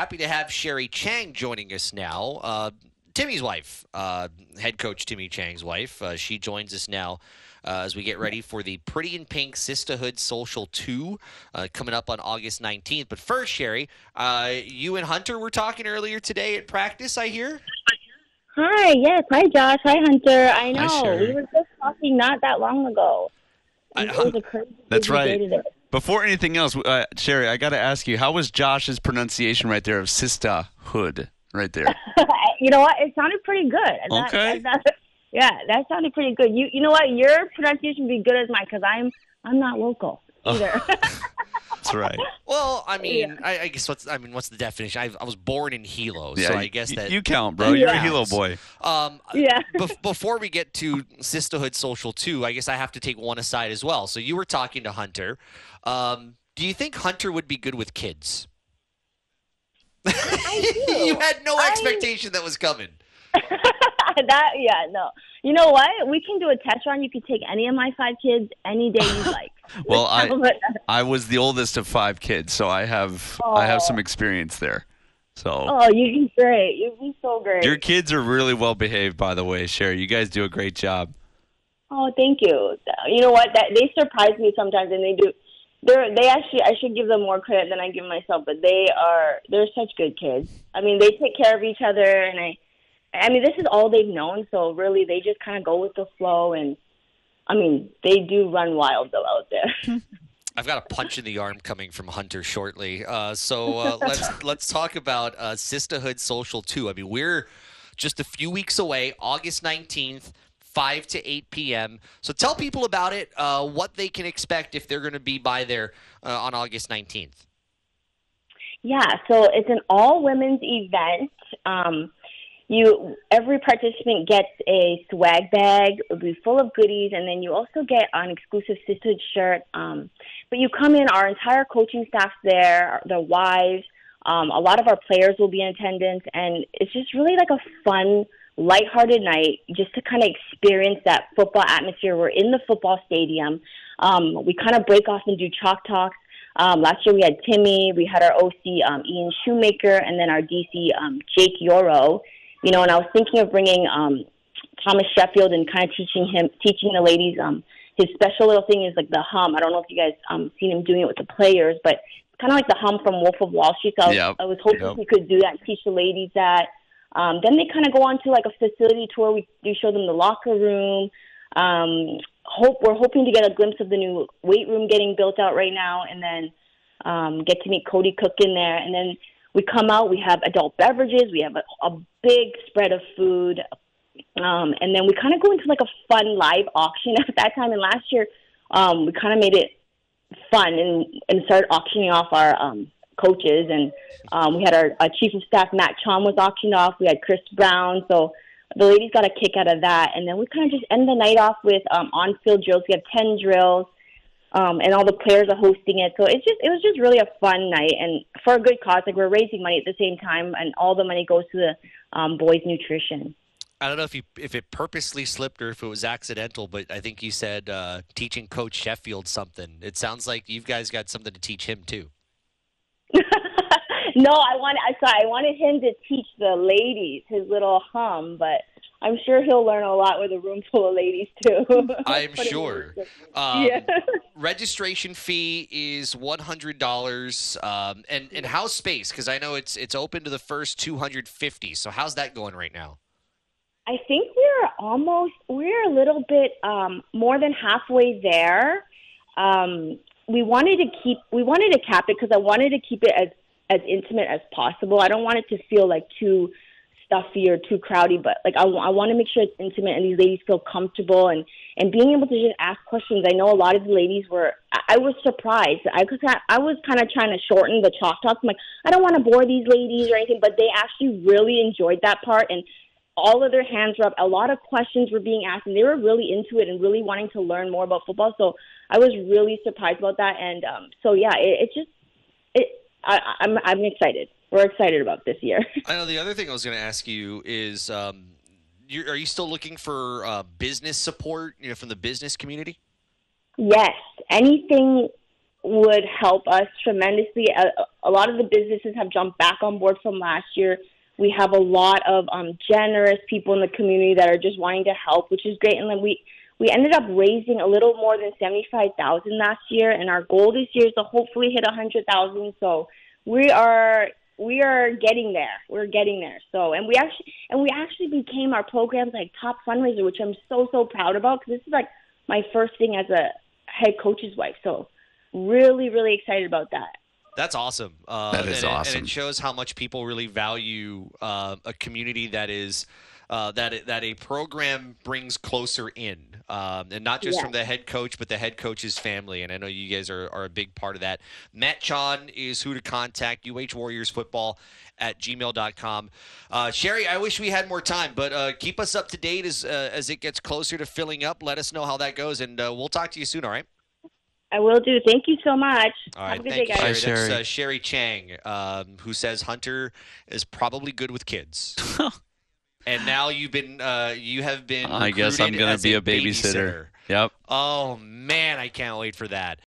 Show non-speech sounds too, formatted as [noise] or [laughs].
Happy to have Sherry Chang joining us now. Uh, Timmy's wife, uh, head coach Timmy Chang's wife. Uh, she joins us now uh, as we get ready for the Pretty in Pink Sistahhood Social 2 uh, coming up on August 19th. But first, Sherry, uh, you and Hunter were talking earlier today at practice, I hear? Hi, yes. Hi, Josh. Hi, Hunter. I know. Sherry. we were just talking not that long ago. I- It was a crazy That's busy right. Before anything else, uh, Sherry, I got to ask you, how was Josh's pronunciation right there of Sistahhood right there? [laughs] you know what? It sounded pretty good. That- Okay. that- that- yeah, that sounded pretty good. You you know what? Your pronunciation would be good as mine because I'm I'm not local Oh. either. [laughs] That's right. [laughs] Well, I mean, I, I guess what's I mean, what's the definition? I, I was born in Hilo, so I guess that you count, bro. You're a Yeah. Hilo boy. Um, Yeah. bef- before we get to Sistahhood Social 2, I guess I have to take one aside as well. So you were talking to Hunter. Um, do you think Hunter would be good with kids? [laughs] do. you had no I- expectation that was coming. [laughs] that yeah no. You know what? We can do a test run. You can take any of my five kids any day you like. [laughs] Well, I [laughs] uh, I was the oldest of five kids, so I have I have some experience there. So oh, you'd be great. You'd be so great. your kids are really well behaved, by the way, Sherry. You guys do a great job. Oh, thank you. You know what? That they surprise me sometimes, and they do. They're they actually. I should give them more credit than I give myself, but they are. They're such good kids. I mean, they take care of each other, and I. I mean, this is all they've known, so really, they just kind of go with the flow, and I mean, they do run wild though out there. [laughs] I've got a punch in the arm coming from Hunter shortly. Uh, so uh, [laughs] let's let's talk about uh, Sistahhood Social 2. I mean, we're just a few weeks away, August 19th, 5 to 8 p.m. So tell people about it, uh, what they can expect if they're going to be by there uh, on August 19th. Yeah, so it's an all women's event. Um, you every participant gets a swag bag. It'll be full of goodies, and then you also get an exclusive sisterhood shirt. Um, but you come in, our entire coaching staff's there, their wives. Um, a lot of our players will be in attendance, and it's just really like a fun, lighthearted night just to kind of experience that football atmosphere. We're in the football stadium. Um, we kind of break off and do chalk talks. Um, last year we had Timmy, we had our OC um, Ian Shoemaker, and then our DC um, Jake Yoro. You know, and I was thinking of bringing um, Thomas Sheffield and kind of teaching him, teaching the ladies. Um, his special little thing is like the hum. I don't know if you guys um, seen him doing it with the players, but it's kind of like the hum from Wolf of Wall Street. So I was, Yep. I was hoping Yep. he could do that and teach the ladies that. Um, then they kind of go on to like a facility tour. We, we show them the locker room. Um, hope we're hoping to get a glimpse of the new weight room getting built out right now, and then um, get to meet Cody Cook in there. And then we come out. We have adult beverages. We have a, a big spread of food, um, and then we kind of go into like a fun live auction [laughs] at that time. And last year, um, we kind of made it fun and and started auctioning off our um, coaches. And um, we had our, our chief of staff Matt Chom was auctioned off. We had Chris Brown. So the ladies got a kick out of that. And then we kind of just end the night off with um, on-field drills. We have ten drills. Um, and all the players are hosting it, so it's just it was just really a fun night, and for a good cause. Like we're raising money at the same time, and all the money goes to the um, boys' nutrition. I don't know if you if it purposely slipped or if it was accidental, but I think you said uh, teaching Coach Sheffield something. It sounds like you guys got something to teach him too. [laughs] no, I want I sorry, I wanted him to teach the ladies his little hum, but I'm sure he'll learn a lot with a room full of ladies too. [laughs] I'm Put it in sure. Um, yeah. [laughs] registration fee is one hundred dollars, um, and and house space because I know it's it's open to the first two hundred fifty. So how's that going right now? I think we're almost we're a little bit um, more than halfway there. Um, we wanted to keep we wanted to cap it because I wanted to keep it as as intimate as possible. I don't want it to feel like too stuffy or too crowdy, but like I, wa- I want to make sure it's intimate and these ladies feel comfortable and and being able to just ask questions. I know a lot of the ladies were. I, I was surprised. I cause I, was kind of trying to shorten the chalk talk. I'm like I don't want to bore these ladies or anything, but they actually really enjoyed that part and all of their hands were up. A lot of questions were being asked, and they were really into it and really wanting to learn more about football. So I was really surprised about that. And um, so yeah, it, it just it. I, I'm I'm excited. We're excited about this year. [laughs] I know the other thing I was going to ask you is, um, you are you still looking for uh, business support? You know, from the business community. yes, anything would help us tremendously. A, a lot of the businesses have jumped back on board from last year. We have a lot of um, generous people in the community that are just wanting to help, which is great. And then we we ended up raising a little more than seventy five thousand last year, and our goal this year is to hopefully hit a hundred thousand. So we are we are getting there. We're getting there. So, and we actually and we actually became our program's like top fundraiser, which I'm so so proud about because this is like my first thing as a head coach's wife. So, really really excited about that. That's awesome. Uh, That is and it- awesome. and it shows how much people really value uh, a community that is uh, that it- that a program brings closer in, um, and not just Yeah. from the head coach, but the head coach's family. And I know you guys are, are a big part of that. Matt Chon is who to contact. UH Warriors Football at gmail.com. Uh, Sherry, I wish we had more time, but uh, keep us up to date as uh, as it gets closer to filling up. Let us know how that goes, and uh, we'll talk to you soon. All right. I will do. Thank you so much. All right, Have a good thank day, you, guys. Sherry. That's Sherry. uh, Sherry Chang, um, who says Hunter is probably good with kids. [laughs] and now you've been, uh, you have been. I guess I'm gonna be a babysitter. Yep. Oh man, I can't wait for that.